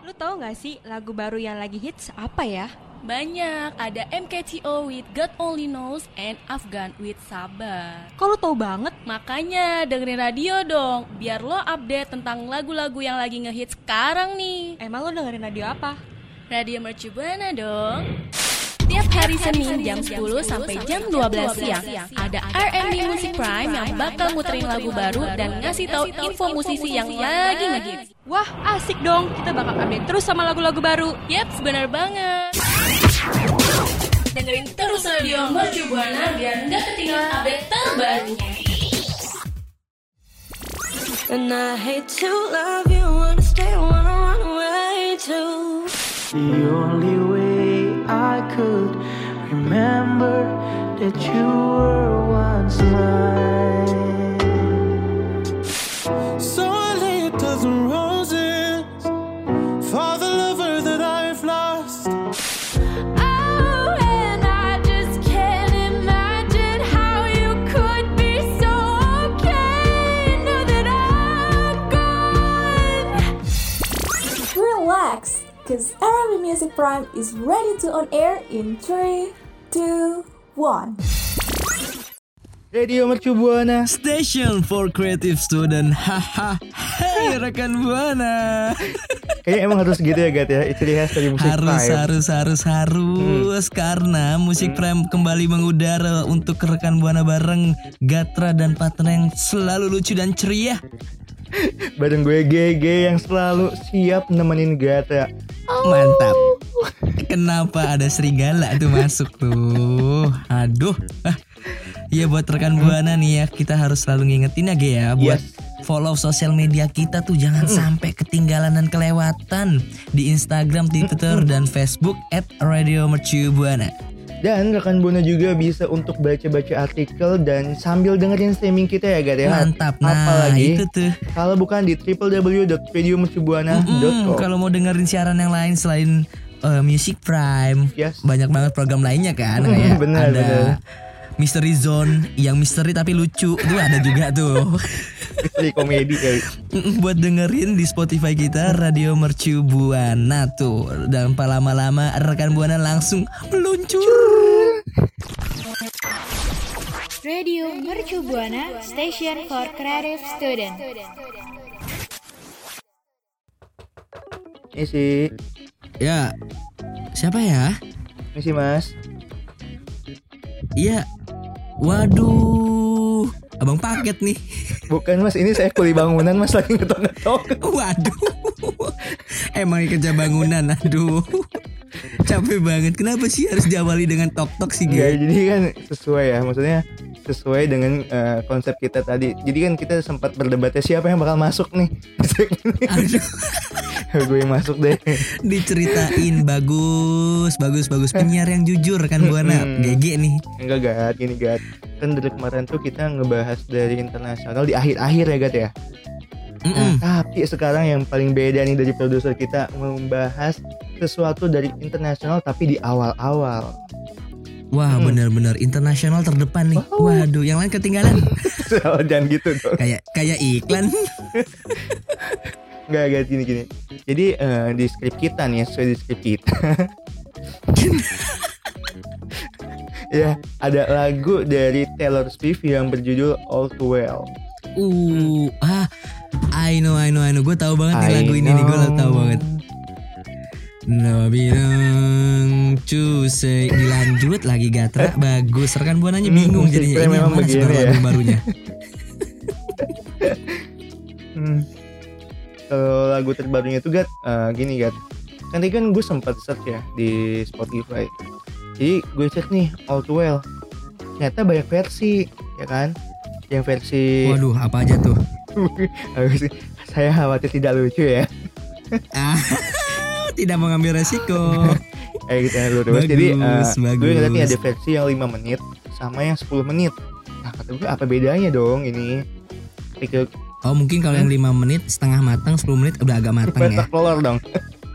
Lu tahu nggak sih lagu baru yang lagi hits apa ya? Banyak, ada MKTO with God Only Knows and Afghan with Sabar. Kok lu tahu banget? Makanya dengerin radio dong, biar lo update tentang lagu-lagu yang lagi ngehits sekarang nih. Emang lu dengerin radio apa? Radio Mercu Buana dong. Tiap hari Senin jam 10 sampai jam 12 siang ada R&B Music Prime yang bakal muterin lagu baru dan ngasih tahu info musisi yang lagi ngehits. Wah, asik dong. Kita bakal update terus sama lagu-lagu baru. Yap, benar banget. Dengerin terus radio Mercu Buana biar nggak ketinggalan update terbarunya. And I hate to love you, wanna stay, wanna run away too. The only remember that you were once mine. So I lay a dozen roses for the lover that I've lost. Oh, and I just can't imagine how you could be so okay now that I'm gone. Relax, because Arabic Music Prime is ready to on air in 3, 2, 1. Radio Mercu Buana. Station for Creative Student. Haha. Hey rekan buana. Kayaknya emang harus gitu ya, Gat ya. Itu khas dari musik harus Prime. harus harus harus karena musik Prime kembali mengudara untuk rekan buana bareng Gatra dan partner yang selalu lucu dan ceria. Bareng gue GG yang selalu siap nemenin Gata. Mantap. Kenapa ada serigala tuh masuk tuh? Aduh. Ah. Ya buat rekan buana nih ya kita harus selalu ngingetin ya Ge ya buat follow sosial media kita tuh jangan sampai ketinggalan dan kelewatan di Instagram, Twitter dan Facebook @radiomercubuana. Dan rekan Buana juga bisa untuk baca-baca artikel dan sambil dengerin streaming kita ya Gat ya. Mantap. Nah, Apalagi itu tuh. kalau bukan di www.radiomercubuana.com. Mm, kalau mau dengerin siaran yang lain selain eh, Music Prime, Yes. banyak banget program lainnya kan Mm, kayak benar, ada benar. Mystery Zone yang misteri tapi lucu itu ada juga tuh. Di komedi kali. Mm, Buat dengerin di Spotify kita Radio Mercu Buana tuh Dan lama-lama rekan Buana langsung meluncur Radio Mercu Buana, station for creative student. Ini sih, Ya Siapa ya? ini sih Mas. Iya Waduh Abang paket nih Bukan Mas, ini saya kuli bangunan Mas lagi ngetok-ngetok. Waduh Emang kerja bangunan Aduh Capek banget Kenapa sih harus diawali dengan tok-tok sih Ge? jadi kan sesuai ya, maksudnya sesuai dengan eh, konsep kita tadi. Jadi kan kita sempat berdebatnya siapa yang bakal masuk nih. Gue yang masuk deh. Diceritain Bagus Bagus Bagus Penyiar yang jujur kan Buana Mm-mm. GG nih Enggak Gat, gini Gat. Kan dari kemarin tuh kita ngebahas dari internasional di akhir-akhir ya Gat ya. Nah, Mm-mm. tapi sekarang yang paling beda nih dari produser kita membahas sesuatu dari internasional tapi di awal-awal. Wah Mm. benar-benar internasional terdepan nih Waduh yang lain ketinggalan Jangan gitu dong. Kayak kayak iklan Enggak, Gat, gini gini. Jadi eh, di skrip kita nih, sesuai di skrip kita. ya, ada lagu dari Taylor Swift yang berjudul All Too Well. Uh, ah, I know, I know, I know. Gue tahu banget nih I lagu ini nih, gue know. tahu banget. No bilang cuse dilanjut lagi gatra bagus rekan buananya Hmm, bingung musik jadinya ini memang mana begini sebenarnya ya. lagu barunya Hmm. Kalau lagu terbarunya itu Gat, eh, gini Gat. Kan tadi kan gue sempat search ya di Spotify. Jadi gue cek nih All Too Well. Ternyata banyak versi, ya kan? Yang versi waduh apa aja tuh saya khawatir tidak lucu ya. tidak mau ngambil resiko Eh kita lurus. Jadi eh, Bagus, gue bagus. ngeliat nih ada versi yang 5 menit sama yang 10 menit. Nah kata gue apa bedanya dong ini? Pikir oh mungkin kalau yang 5 menit setengah matang 10 menit udah agak matang ya telur dong.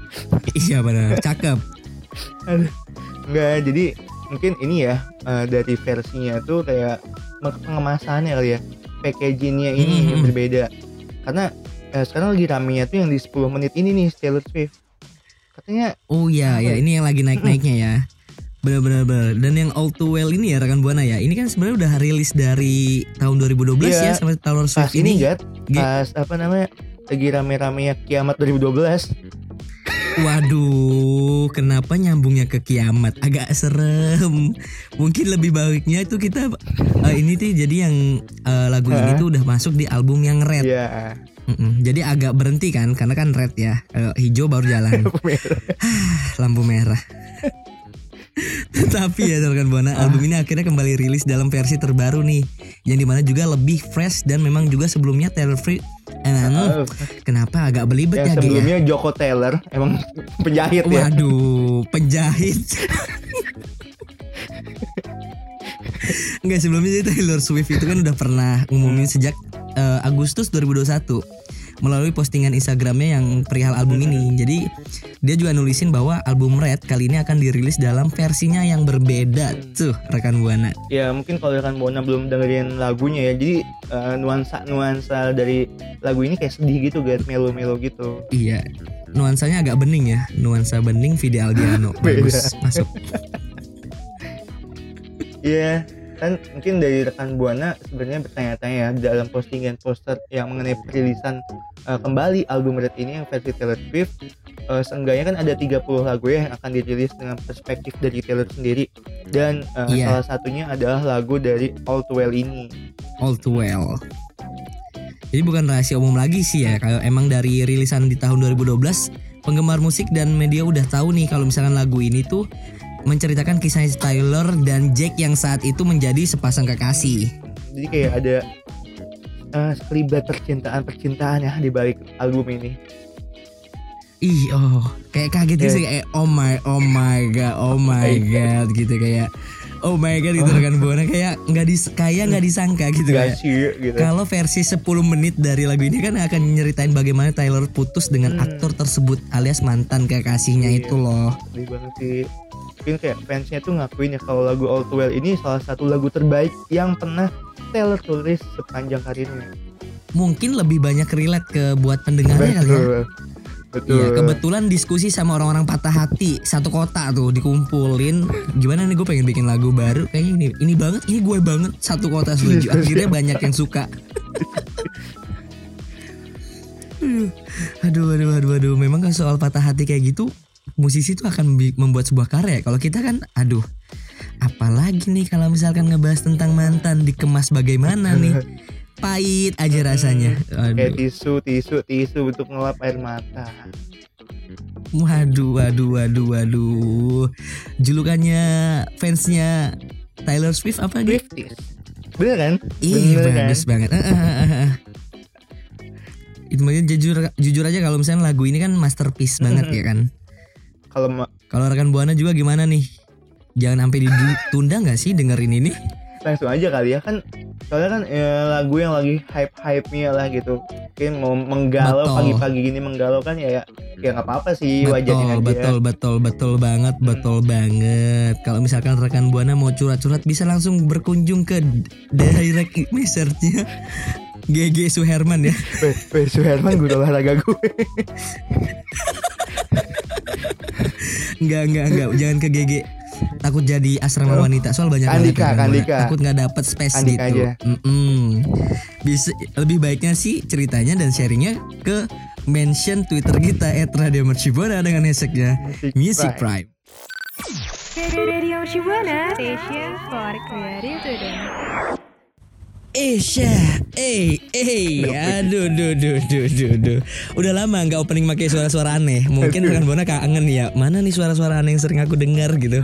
iya benar cakep. Enggak, jadi mungkin ini ya eh, dari versinya tuh kayak pengemasannya kali ya. Packagingnya ini Mhm. yang berbeda. Karena eh, sekarang lagi ramenya tuh yang di 10 menit ini nih Taylor Swift. Katanya Oh iya ya ini yang lagi naik-naiknya ya. Benar-benar benar. Dan yang All Too Well ini ya rekan buana ya. Ini kan sebenarnya udah rilis dari tahun 2012 Iya. ya sama Taylor Swift ini ini. Gat Ge- pas apa namanya lagi rame-ramenya kiamat 2012 Waduh, kenapa nyambungnya ke kiamat? Agak serem. Mungkin lebih baiknya itu kita eh, ini tuh jadi yang eh, lagu ini Hah? tuh udah masuk di album yang red. ya Mm-mm. Jadi agak berhenti kan karena kan red ya. Eh, hijau baru jalan. lampu merah. Tetapi ya rekan buana, album ini akhirnya kembali rilis dalam versi terbaru nih, yang di mana juga lebih fresh dan memang juga sebelumnya Taylor Swift. Anu, Oh, kenapa agak belibet yang ya, ya? sebelumnya Joko Taylor emang penjahit ya? Waduh, penjahit. Enggak sebelumnya Taylor Swift itu kan udah pernah ngumumin sejak eh, Agustus 2021 melalui postingan Instagramnya yang perihal album ini. Jadi dia juga nulisin bahwa album Red kali ini akan dirilis dalam versinya yang berbeda tuh rekan buana. ya mungkin kalau rekan Bona belum dengerin lagunya ya. Jadi nuansa nuansa dari lagu ini kayak sedih gitu guys melo-melo gitu. Iya, nuansanya agak bening ya, nuansa bening Vide Aldiano. Bagus. Masuk. Iya, kan mungkin dari rekan Buana sebenarnya bertanya-tanya ya dalam postingan poster yang mengenai perilisan eh, kembali album Red ini yang versi Taylor Swift eh, seenggaknya kan ada 30 lagu ya yang akan dirilis dengan perspektif dari Taylor sendiri dan eh, Iya. salah satunya adalah lagu dari All Too Well ini All Too Well. Jadi bukan rahasia umum lagi sih ya kalau emang dari rilisan di tahun 2012 penggemar musik dan media udah tahu nih kalau misalkan lagu ini tuh menceritakan kisah Tyler dan Jack yang saat itu menjadi sepasang kekasih. jadi kayak ada eh, sekelibat percintaan-percintaan ya di balik album ini Ih, oh, kayak kaget gitu Iya. sih kayak oh my oh my god, oh my god gitu kayak oh my god gitu kan buana kayak nggak dis kayak nggak disangka gitu kayak. sih gitu Kalau versi 10 menit dari lagu ini kan akan nyeritain bagaimana Tyler putus dengan Hmm. aktor tersebut alias mantan kekasihnya Iya. itu loh. sedih banget sih mungkin kayak fansnya tuh ngakuin ya kalau lagu All Too Well ini salah satu lagu terbaik yang pernah Taylor tulis sepanjang karirnya Mungkin lebih banyak relate ke buat pendengarnya kali ya. Betul betul Iya, kebetulan diskusi sama orang-orang patah hati satu kota tuh dikumpulin. Gimana nih gue pengen bikin lagu baru kayaknya ini ini banget, ini gue banget satu kota setuju. Akhirnya banyak yang suka. aduh, aduh, aduh, aduh. Memang kan soal patah hati kayak gitu, musisi tuh akan membuat sebuah karya. Kalau kita kan, aduh, apalagi nih kalau misalkan ngebahas tentang mantan dikemas bagaimana nih? Pahit aja rasanya. kayak Aduh. tisu tisu tisu untuk ngelap air mata Waduh, waduh, waduh, waduh. Julukannya fansnya Taylor Swift apa gitu? Swifties bener kan Ih, bener bagus kan banget. Itu jujur jujur aja kalau misalnya lagu ini kan masterpiece banget ya kan. kalau Kalau rekan Buana juga gimana nih? Jangan sampai ditunda nggak sih dengerin ini? Langsung aja kali ya. Kan soalnya kan ya, lagu yang lagi hype hype nya lah gitu. Mungkin mau menggalau pagi-pagi gini menggalau kan ya ya nggak apa-apa sih wajarin aja. betul, betul, betul banget, betul banget. Kalau misalkan rekan Buana mau curhat-curhat bisa langsung berkunjung ke direct message-nya GG Suherman ya. Weh, Suherman guru olahraga gue. Enggak, enggak, enggak, jangan ke GG. Takut jadi asrama wanita soal banyak Andika, banget yang Andika. Takut nggak dapet space Andika gitu. aja. Mm-mm. Bisa lebih baiknya sih ceritanya dan sharingnya ke mention Twitter kita @radiomercibona dengan hashtagnya Music Prime. Radio Shibana Station for Creative Student. Eh, Syah. eh, eh, aduh, duh, duh, duh, duh, duh. Udah lama nggak opening pakai suara-suara aneh. Mungkin rekan Bona kangen ya. Mana nih suara-suara aneh yang sering aku dengar gitu.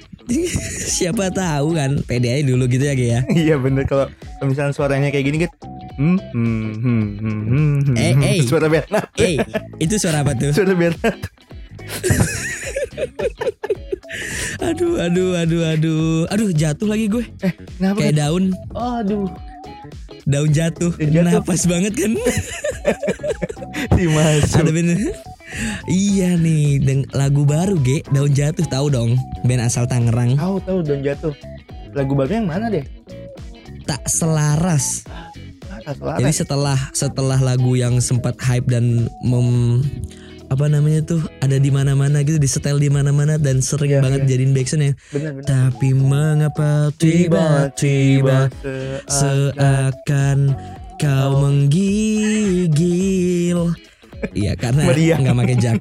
Siapa tahu kan, pede aja dulu gitu ya, Ge ya. iya bener kalau misalnya suaranya kayak gini gitu hmm, hmm, hmm, hmm, hmm, hmm, Eh, hmm. eh. suara Bernard Eh, itu suara apa tuh? suara Bernard Aduh, aduh, aduh, aduh. Aduh, jatuh lagi gue. eh kenapa Kayak daun, oh, aduh daun jatuh. Jatuh. Napas banget kan. si masuk Ada bener. Iya nih, deng lagu baru Ge, daun jatuh tahu dong. Band asal Tangerang. tahu tahu don jatuh lagu barunya yang mana deh Tak selaras. ah, tak selaras. Jadi setelah setelah lagu yang sempat hype dan mem apa namanya tuh ada di mana-mana gitu di setel di mana-mana dan sering Iya, banget iya. jadiin backsound benar tapi mengapa tiba-tiba seakan seakan kau menggigil Iya karena nggak pakai jak.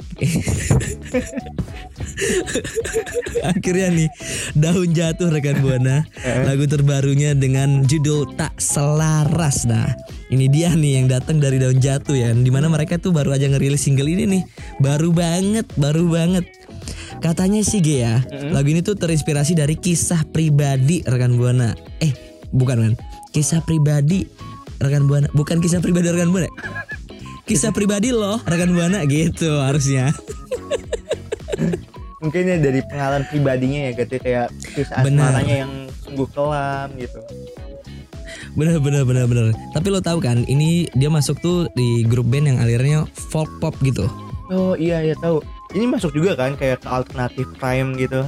Akhirnya nih daun jatuh rekan buana lagu terbarunya dengan judul tak selaras. Nah ini dia nih yang datang dari daun jatuh ya. Di mana mereka tuh baru aja ngerilis single ini nih, baru banget, baru banget. Katanya sih Ge ya, lagu ini tuh terinspirasi dari kisah pribadi rekan buana. Eh bukan kan? Kisah pribadi rekan buana, bukan kisah pribadi rekan buana. Kisah pribadi loh rekan buana gitu harusnya. mungkin ya dari pengalaman pribadinya ya gitu kayak kisah asmaranya yang sungguh kelam gitu Bener bener bener bener. Tapi lo tahu kan, ini dia masuk tuh di grup band yang alirannya folk pop gitu. oh iya ya tahu ini masuk juga kan kayak ke alternatif prime gitu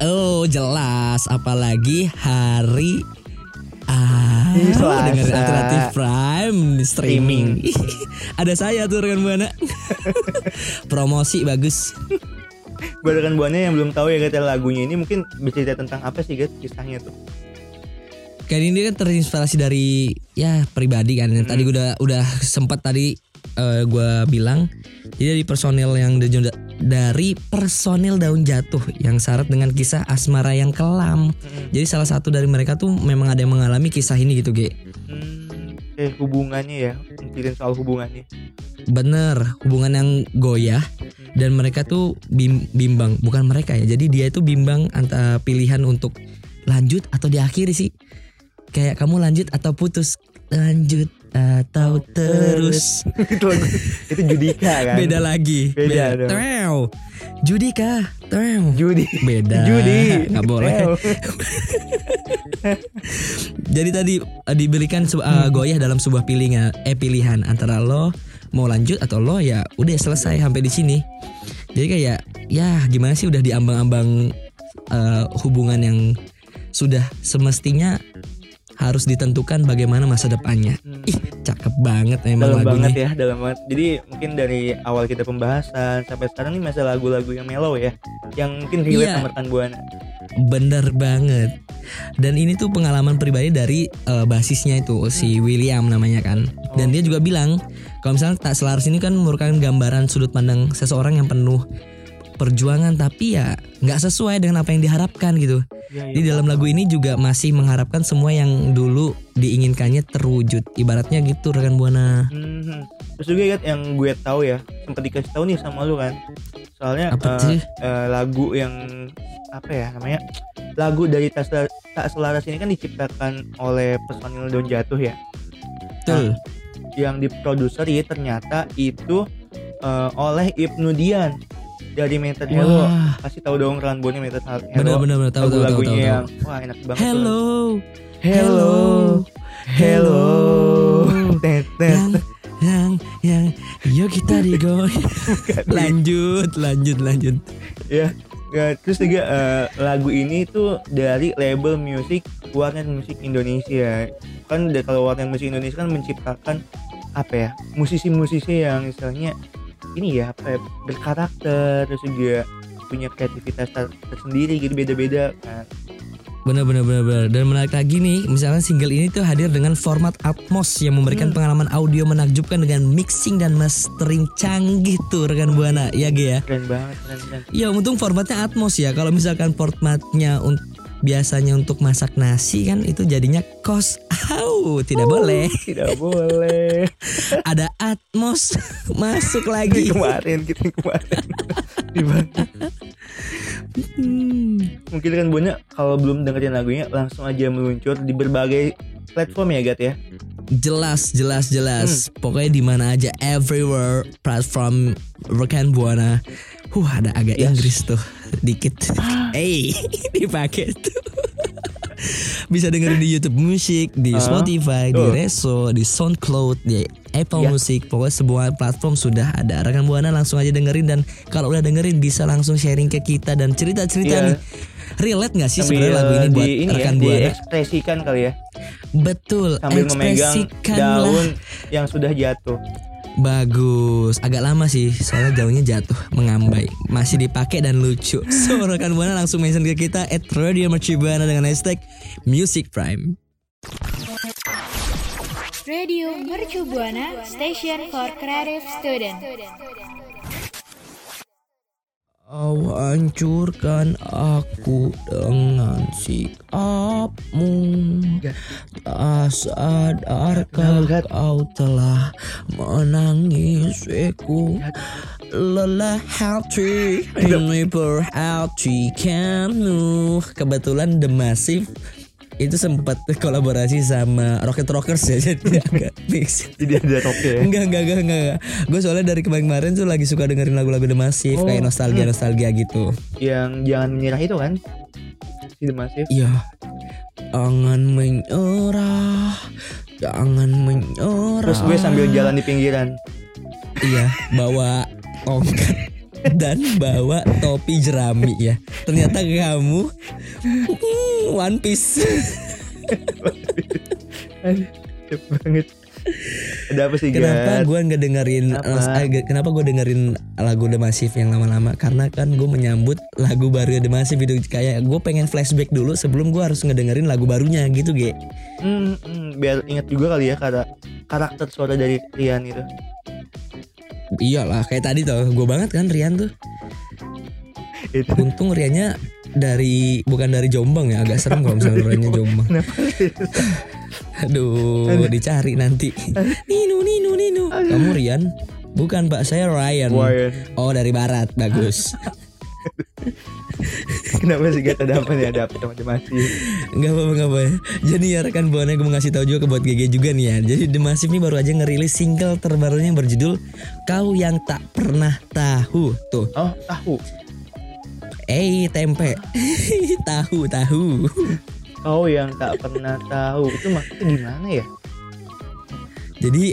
Oh jelas, apalagi hari ah Selasa. dengerin alternatif prime streaming. Ada saya tuh rekan buana. Promosi bagus. buat rekan buahnya yang belum tahu ya kata lagunya ini mungkin bercerita tentang apa sih guys kisahnya tuh Kayak ini kan terinspirasi dari ya pribadi kan. Yang Tadi gue udah udah sempat tadi eh, gua bilang jadi dari personil yang da- dari personil daun jatuh yang syarat dengan kisah asmara yang kelam. Jadi salah satu dari mereka tuh memang ada yang mengalami kisah ini gitu, Ge. hmm, kayak hubungannya ya mikirin soal hubungannya Bener, hubungan yang goyah dan mereka tuh bim- bimbang, bukan mereka ya. Jadi dia itu bimbang antara pilihan untuk lanjut atau diakhiri sih. Kayak kamu lanjut atau putus, lanjut atau terus. itu lagu itu Judika kan Beda lagi. Beda. Tew. Judika, tew. Judi Beda. Judi Nggak boleh. Jadi tadi eh, diberikan eh, goyah dalam sebuah pilihan eh pilihan antara lo mau lanjut atau lo ya udah selesai sampai di sini. Jadi kayak ya gimana sih udah diambang-ambang eh, hubungan yang sudah semestinya harus ditentukan bagaimana masa depannya. Ih, cakep banget emang dalam lagu banget ini. ya dalam banget jadi mungkin dari awal kita pembahasan sampai sekarang nih masih lagu-lagu yang mellow ya yang mungkin relate Iya. sama rekan buana Bener banget. Dan ini tuh pengalaman pribadi dari eh, basisnya itu si William namanya kan. Dan dia juga bilang kalau misalnya tak selaras ini kan merupakan gambaran sudut pandang seseorang yang penuh perjuangan tapi ya nggak sesuai dengan apa yang diharapkan gitu. Iya, iya. Di dalam lagu ini juga masih mengharapkan semua yang dulu diinginkannya terwujud. Ibaratnya gitu rekan buana. Mhm. Terus juga Gat, yang gue tahu ya sempat dikasih tahu nih sama lu kan. Soalnya Apa tuh? eh, lagu yang apa ya namanya? Lagu dari tak, Sel- tak selaras ini kan diciptakan oleh personil Don Jatuh ya. Betul. Yang diproduksi ternyata itu eh, oleh Ibnu Dian dari Method Hello. Wah, Kasih tahu dong rekan buana Method Hello. benar-benar tahu tahu tahu tahu. tahu. yang wah enak banget. tuh. Hello. Hello. Hello. Tet, tet. yang yang yang yuk kita digo lanjut lanjut lanjut ya Ya, terus juga eh, lagu ini tuh dari label musik Warner Music Indonesia kan kalau Warner Music Indonesia kan menciptakan apa ya musisi-musisi yang istilahnya ini ya apa ya, berkarakter terus juga punya kreativitas ter- tersendiri gitu beda-beda kan. Bener bener bener bener. Dan menarik lagi nih misalnya single ini tuh hadir dengan format Atmos yang memberikan pengalaman audio menakjubkan dengan mixing dan mastering canggih tuh rekan buana. Ya Ge ya? Keren banget keren keren. Ya untung formatnya Atmos ya. Kalau misalkan formatnya un- biasanya untuk masak nasi kan itu jadinya kos au tidak boleh. tidak boleh. Ada Atmos masuk lagi. kemarin kita kemarin. Hmm. mungkin kan banyak kalau belum dengerin lagunya langsung aja meluncur di berbagai platform ya Gat ya? Jelas jelas jelas. Pokoknya di mana aja everywhere platform rekan buana. Huh ada agak Yes. Inggris tuh dikit. Eh dipakai tuh bisa dengerin di YouTube Music, di Ah. Spotify, di Oh. Reso, di SoundCloud, di Apple Ya. Music. Pokoknya semua platform sudah ada. Rekan Buana langsung aja dengerin dan kalau udah dengerin bisa langsung sharing ke kita dan cerita-cerita Iya. nih. Relate gak sih sebenarnya lagu ini di buat ini ya, rekan Buana? diekspresikan kali ya Betul, sambil memegang daun yang sudah jatuh Bagus, agak lama sih soalnya jauhnya jatuh mengambai, masih dipakai dan lucu. So rekan buana langsung mention ke kita at Radio Mercubuana dengan hashtag Music Prime. Radio Mercu Buana Station for Creative Student. Kau hancurkan aku dengan sikapmu. Tak sadarkah kau telah menangisiku Lelah hati ini perhatikanmu Kebetulan The Massive itu sempat kolaborasi sama Rocket Rockers ya jadi agak mix Jadi ada rock ya. Enggak, enggak, enggak, enggak. Gue soalnya dari kemarin-kemarin tuh lagi suka dengerin lagu-lagu The Massive Oh, kayak nostalgia-nostalgia gitu. Yang jangan menyerah itu kan? Si The Massive. Iya. Jangan menyerah. Jangan menyerah. Terus gue sambil jalan di pinggiran. Iya, bawa tongkat dan bawa topi jerami ya. Ternyata kamu hmm, One Piece. Banget. Ada apa sih Kenapa gue nggak dengerin eh, kenapa gue dengerin lagu The Massive yang lama-lama? Karena kan gue menyambut lagu baru The Massive itu kayak gue pengen flashback dulu sebelum gue harus ngedengerin lagu barunya gitu, Ge. Hmm, hmm, biar ingat juga kali ya kata karakter suara dari Rian itu. Iyalah, kayak tadi tuh, gue banget kan Rian tuh. Itu. Untung Riannya dari bukan dari Jombang ya, agak serem kalau misalnya Riannya Jombang. Aduh, dicari nanti. Nino, Nino, Nino. Kamu Rian? Bukan Pak, saya Ryan. Ryan. Oh dari barat, bagus. Kenapa sih Gat ada apa nih ada apa The Massive? Enggak apa-apa enggak apa ya. Jadi ya rekan buana gue mau ngasih tahu juga ke buat GG juga nih ya. Jadi The Massive ini baru aja ngerilis single terbarunya yang berjudul Kau Yang Tak Pernah Tahu. Tuh. Oh, tahu. Eh tempe. tahu tahu. Kau yang tak pernah tahu itu maksudnya gimana ya? Jadi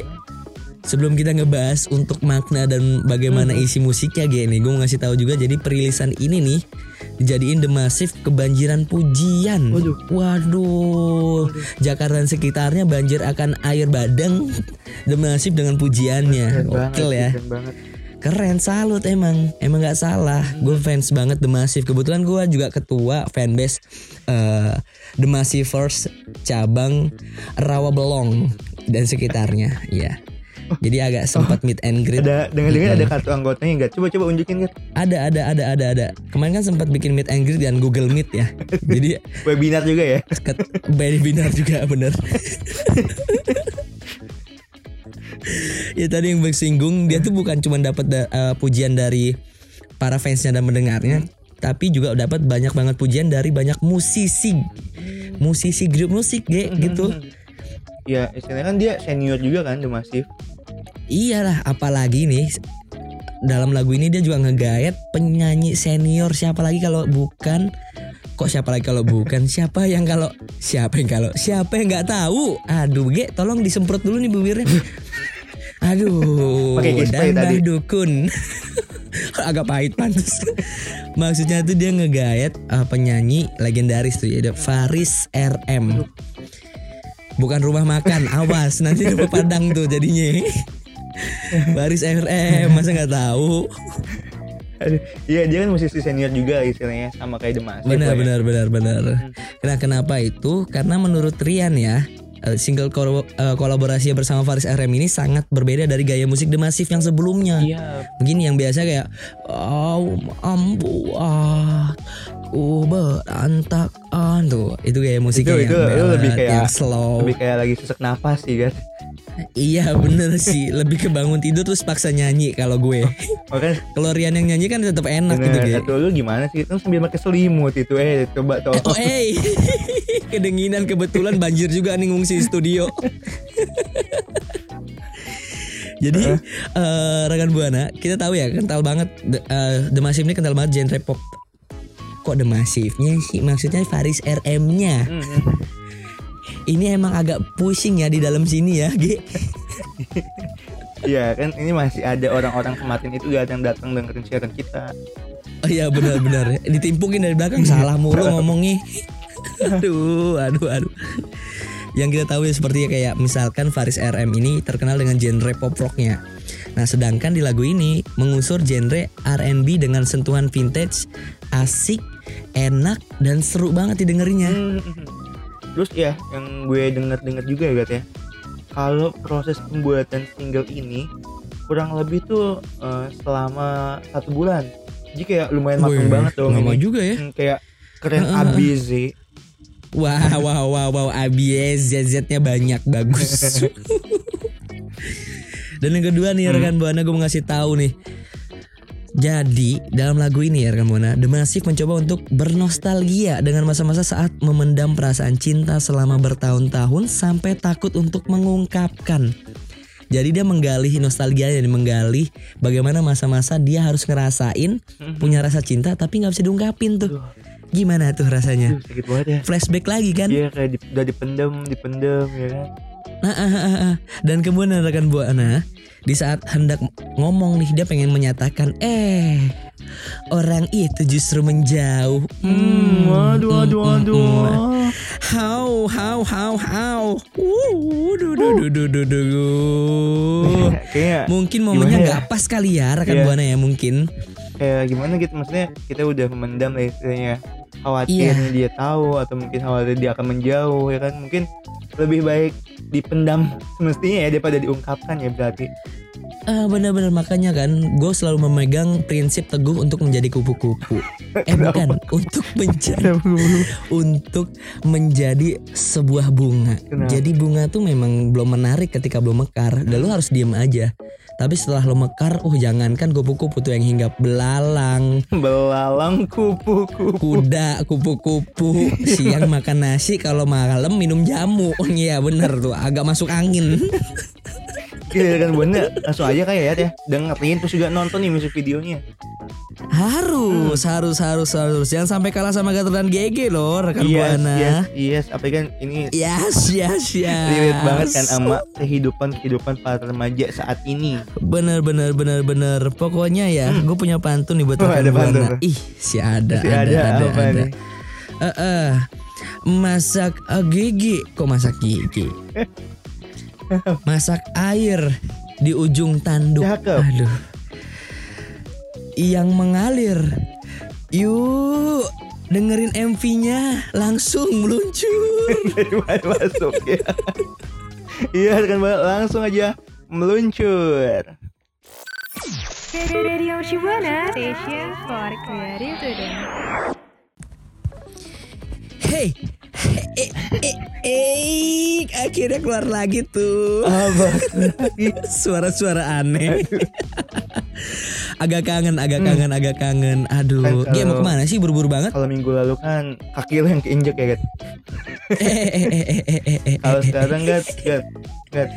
sebelum kita ngebahas untuk makna dan bagaimana isi musiknya gini, gue mau ngasih tahu juga jadi perilisan ini nih dijadiin The Massive kebanjiran pujian. Waduh. Waduh. Jakarta dan sekitarnya banjir akan air badang The Massive dengan pujiannya. Sih, ya. keren banget. Keren salut emang Emang gak salah Gue fans banget The Massive Kebetulan gue juga ketua fanbase eh The Massive First Cabang Rawa Belong Dan sekitarnya Iya Jadi agak sempat meet and greet. Ada dengar-dengar ada kartu anggotanya enggak? Coba coba unjukin Gat. ada ada ada ada ada. Kemarin kan sempat bikin meet and greet dan Google Meet ya. Jadi Webinar juga ya. webinar juga bener. Ya tadi yang bersinggung dia tuh bukan cuma dapat da- eh, pujian dari para fansnya dan mendengarnya tapi juga dapat banyak banget pujian dari banyak musisi. Musisi grup musik ge gitu. Ya, istilahnya kan dia senior juga kan The Massive. Iyalah apalagi nih dalam lagu ini dia juga ngegaet penyanyi senior. Siapa lagi kalau bukan kok siapa lagi kalau bukan? Siapa yang kalau siapa yang kalau siapa yang nggak tahu? Aduh ge tolong disemprot dulu nih bibirnya. Aduh dan tadi. dukun. Agak pahit pantas maksudnya tuh dia ngegaet uh, penyanyi legendaris tuh ya Faris RM bukan rumah makan awas nanti rumah padang tuh jadinya Faris RM masa nggak tahu? Iya, dia kan musisi senior juga istilahnya sama kayak Massive. benar ya. benar benar benar. Nah kenapa itu? Karena menurut Rian ya eh, single kol- eh, kolaborasi bersama Faris RM ini sangat berbeda dari gaya musik The Massive yang sebelumnya. Iya, begini yang biasa kayak oh ambuat ku berantakan tuh. Itu gaya musiknya itu itu, yang itu lebih ballad, kayak yang slow. lebih kayak lagi sesak nafas sih kan. Iya bener sih lebih ke bangun tidur terus paksa nyanyi kalau gue Makanya kalau Rian yang nyanyi kan tetap enak gitu bener, Ge. atau lu gimana sih? Kan sambil pakai selimut itu eh coba tau. Oh eh Kedinginan kebetulan banjir juga nih ngungsi studio Jadi eh, rekan buana kita tahu ya kental banget The, eh, The Massive ini kental banget genre pop. Kok The Massive-nya sih maksudnya Faris RM-nya. Ini emang agak pusing ya di dalam sini ya, G. Iya kan ini masih ada orang-orang kemarin itu gak ada yang datang dengerin siaran kita. Oh iya benar-benar Ditimpukin dari belakang salah mulu ngomongnya. aduh, aduh, aduh. yang kita tahu ya seperti kayak misalkan Faris RM ini terkenal dengan genre pop rocknya. Nah sedangkan di lagu ini mengusur genre R&B dengan sentuhan vintage, asik, enak dan seru banget didengerinnya. Hmm. Terus ya yang gue denger-denger juga ya Gat ya. Kalau proses pembuatan single ini kurang lebih tuh eh, selama satu bulan. Jadi kayak lumayan matang banget dong lama ini. juga ya. Hmm, kayak keren Heeh, abis sih. Wah, wah, wah, wah, ABS, ZZ-nya banyak, bagus. Dan yang kedua nih rekan Buana gue mau ngasih tahu nih. Jadi dalam lagu ini ya rekan Buana, The Massive mencoba untuk bernostalgia dengan masa-masa saat memendam perasaan cinta selama bertahun-tahun sampai takut untuk mengungkapkan. Jadi dia menggali nostalgia dan menggali bagaimana masa-masa dia harus ngerasain punya rasa cinta tapi nggak bisa diungkapin tuh. Gimana tuh rasanya? Aduh, sakit banget ya. Flashback lagi kan? Iya kayak di- udah dipendem, dipendem ya kan. Ah, ah, ah, ah. Dan kemudian rekan buana di saat hendak ngomong nih dia pengen menyatakan eh orang itu justru menjauh. Hmm, waduh, waduh, hmm, waduh. hmm. How how how how. Uh, duh, duh, duh, duh, duh. Kayak Mungkin momennya ya? nggak pas kali ya rekan Iya. buana ya mungkin. kayak gimana gitu maksudnya kita udah memendam lah istilahnya khawatir Iya. nih dia tahu atau mungkin khawatir dia akan menjauh ya kan mungkin lebih baik dipendam semestinya ya daripada diungkapkan ya berarti Ah benar-benar makanya kan gue selalu memegang prinsip teguh untuk menjadi kupu-kupu. Eh bukan untuk menjadi untuk menjadi sebuah bunga. Kenapa? Jadi bunga tuh memang belum menarik ketika belum mekar. Dan lu harus diem aja. Tapi setelah lo mekar, oh jangankan kupu-kupu tuh yang hinggap belalang, belalang kupu-kupu kuda, kupu-kupu, siang makan nasi, kalau malam minum jamu. Oh iya bener tuh, agak masuk angin. Gila kan bener langsung aja kayak ya ya dengerin terus juga nonton nih musik videonya Harus, harus, harus, harus. Jangan sampai kalah sama Gator dan GG loh, rekan yes buana. yes yes apa kan ini Yes, yes, yes. relate banget kan sama kehidupan kehidupan para remaja saat ini Bener, bener, bener, bener. Pokoknya ya, gue punya pantun nih buat Oh, rekan ada pantun. buana. Ih, si ada, Si ada, ada, ada, apa ada. nih? Eh, eh. masak eh, gigi, kok masak gigi? masak air di ujung tanduk. Cakep. Aduh. Yang mengalir. Yuk, dengerin MV-nya langsung meluncur. masuk ya iya kan langsung aja meluncur Radio Shibuana, station for creative. Hey, eh, eh, eh, akhirnya keluar lagi tuh. apa Suara-suara aneh. agak kangen, agak kangen, agak kangen. Aduh, Kan dia mau ke mana sih buru-buru banget? kalau minggu lalu kan kaki lo yang keinjek ya Gat Eh, eh, eh, eh, eh, eh, eh, eh, kalau eh, sekarang Gat Gat Gat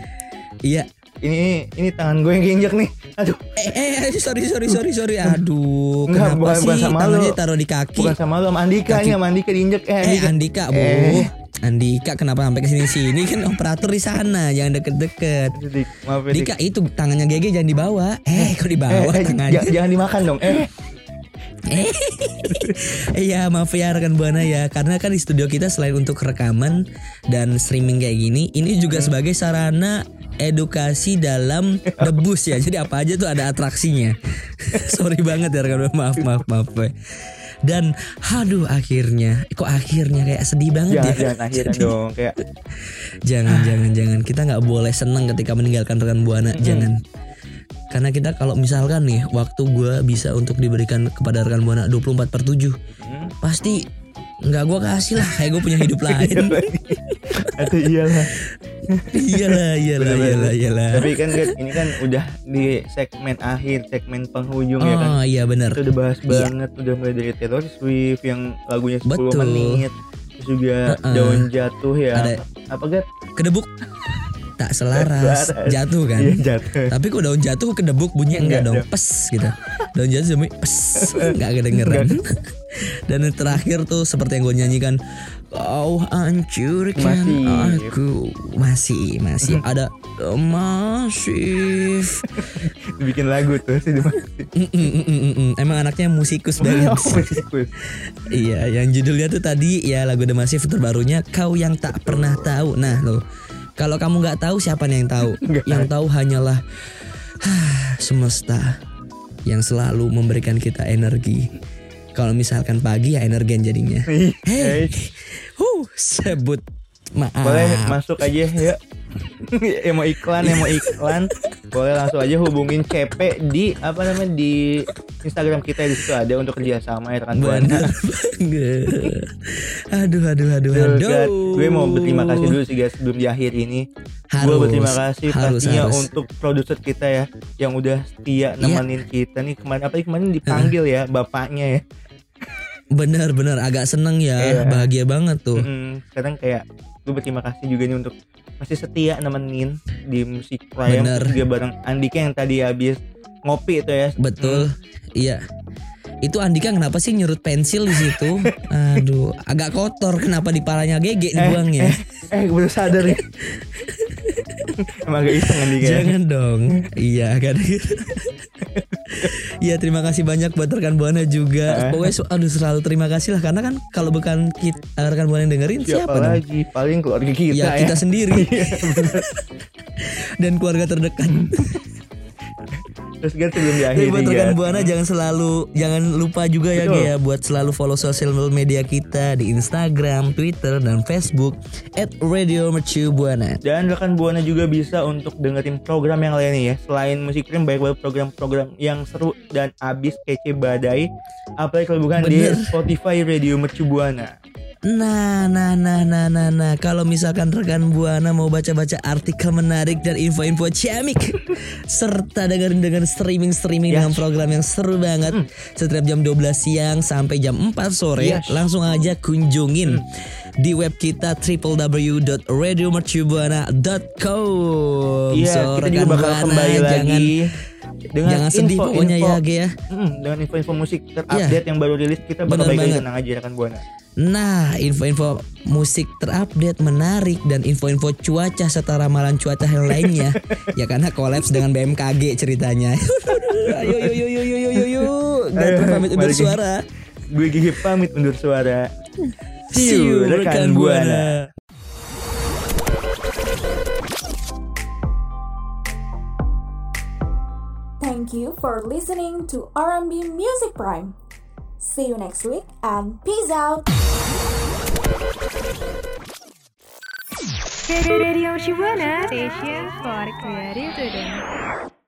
Iya. Ini ini tangan gue yang keinjek nih aduh Eh, eh, sorry, sorry, sorry, sorry. Aduh, Enggak, kenapa bukan- sih bukan sama tangannya taruh di kaki? bukan sama lo sama Andika Kaki- ini sama Andika diinjek eh Eh, Andika Andika, Bu. Eh. Andika kenapa sampai ke sini-sini kan operator di sana, jangan deket-deket. Dik, maaf ya Dik. Dika itu tangannya GG jangan dibawa. Eh, kok eh, dibawa eh, tangannya? j- jangan dimakan dong eh Eh, Iya maaf ya rekan buana ya. Karena kan di studio kita selain untuk rekaman Dan streaming kayak gini Ini juga sebagai sarana edukasi dalam debus ya. Jadi apa aja tuh ada atraksinya. Sorry banget ya rekan buana. Maaf maaf maaf ya. Dan aduh akhirnya. Kok akhirnya kayak sedih banget jangan ya? jangan akhirnya Sedih. dong kayak Jangan jangan jangan. Kita nggak boleh seneng ketika meninggalkan rekan buana. Jangan karena kita kalau misalkan nih waktu gue bisa untuk diberikan kepada rekan buana 24 per 7 hmm, pasti nggak gue kasih lah kayak gue punya hidup lain atau iyalah iyalah iyalah Bener-bener. iyalah iyalah tapi kan ini kan udah di segmen akhir segmen penghujung ya kan oh iya benar Kita udah bahas Iya. banget udah mulai dari Taylor Swift yang lagunya 10 Betul. menit terus juga Heeh. daun jatuh ya Ada- apa Gat? kedebuk tak selaras Selaras. jatuh kan Iya jatuh tapi kok daun jatuh kedebuk bunyinya enggak Enggak dong pes gitu daun jatuh cuma pes enggak kedengeran dan yang terakhir tuh seperti yang gue nyanyikan kau hancurkan Masih. aku masih masih ada masif. bikin lagu tuh sih mm, mm, mm. Emang anaknya musikus banget. Oh, musikus. Iya, yang judulnya tuh tadi ya lagu The Massive terbarunya Kau yang tak pernah tahu. Nah, lo kalau kamu nggak tahu siapa nih yang tahu? Yang tahu hanyalah semesta yang selalu memberikan kita energi. Kalau misalkan pagi ya energen jadinya. Ih, Hey, huh, sebut maaf. boleh masuk aja ya yang mau iklan yang mau iklan boleh langsung aja hubungin CP di apa namanya di Instagram kita di situ ada untuk kerjasama ya rekan buana. Aduh, aduh, aduh, Duh, aduh. Gat, gue mau berterima kasih dulu sih guys sebelum di akhir ini. gue Harus, berterima kasih harus, pastinya harus. untuk produser kita ya yang udah setia nemenin kita nih kemarin apa kemarin dipanggil ya bapaknya ya. Bener, bener. Agak seneng ya. Iya. Bahagia banget tuh. Mm, sekarang kayak gue berterima kasih juga nih untuk masih setia nemenin di musik Prime juga bareng Andika yang tadi habis ngopi itu ya. Betul. Iya. Itu Andika kenapa sih nyurut pensil di situ? Aduh, agak kotor. Kenapa di palanya gege dibuangnya? Eh, gue baru sadar ya. Emang gak iseng Andika. ya? Jangan dong. Iya kan. Iya terima kasih banyak buat rekan buana juga. Pokoknya su- aduh selalu terima kasih lah karena kan kalau bukan kita rekan buana yang dengerin Siapa, siapa, dong? lagi? Paling keluarga kita ya, ya. kita sendiri dan keluarga terdekat. Terus kan sebelum di akhir Jadi buat rekan buana jangan selalu jangan lupa juga ya. Ge, ya buat selalu follow sosial media kita di Instagram, Twitter dan Facebook @radiomercubuana. Dan rekan Buana juga bisa untuk dengerin program yang lain nih ya. Selain musik krim banyak banget program-program yang seru dan abis kece badai. Apalagi kalau bukan di Bener. Spotify Radio Mercu Buana. Nah, nah, nah, nah, nah, nah. Kalau misalkan rekan buana mau baca-baca artikel menarik dan info-info ciamik, serta dengerin dengan streaming-streaming Yes. dengan program yang seru banget setiap jam 12 siang sampai jam 4 sore, Yes. langsung aja kunjungin di web kita www.radiomercubuana.com. Iya, So, kita juga bakal Buana, kembali jangan, lagi dengan jangan sedih info- pokoknya info- ya, Ge ya. Mm, dengan info-info musik terupdate yang baru rilis kita bakal baik tenang aja rekan Buana. Nah, info-info musik terupdate menarik dan info-info cuaca serta ramalan cuaca yang lainnya ya karena kolaps dengan BMKG ceritanya. ayo yo yo yo yo yo yo yo. Pamit undur suara. Gue gigi pamit undur suara. See you rekan buana. Thank you for listening to R&B Music Prime. See you next week and peace out. Radio Shibuana Station for Creative Student.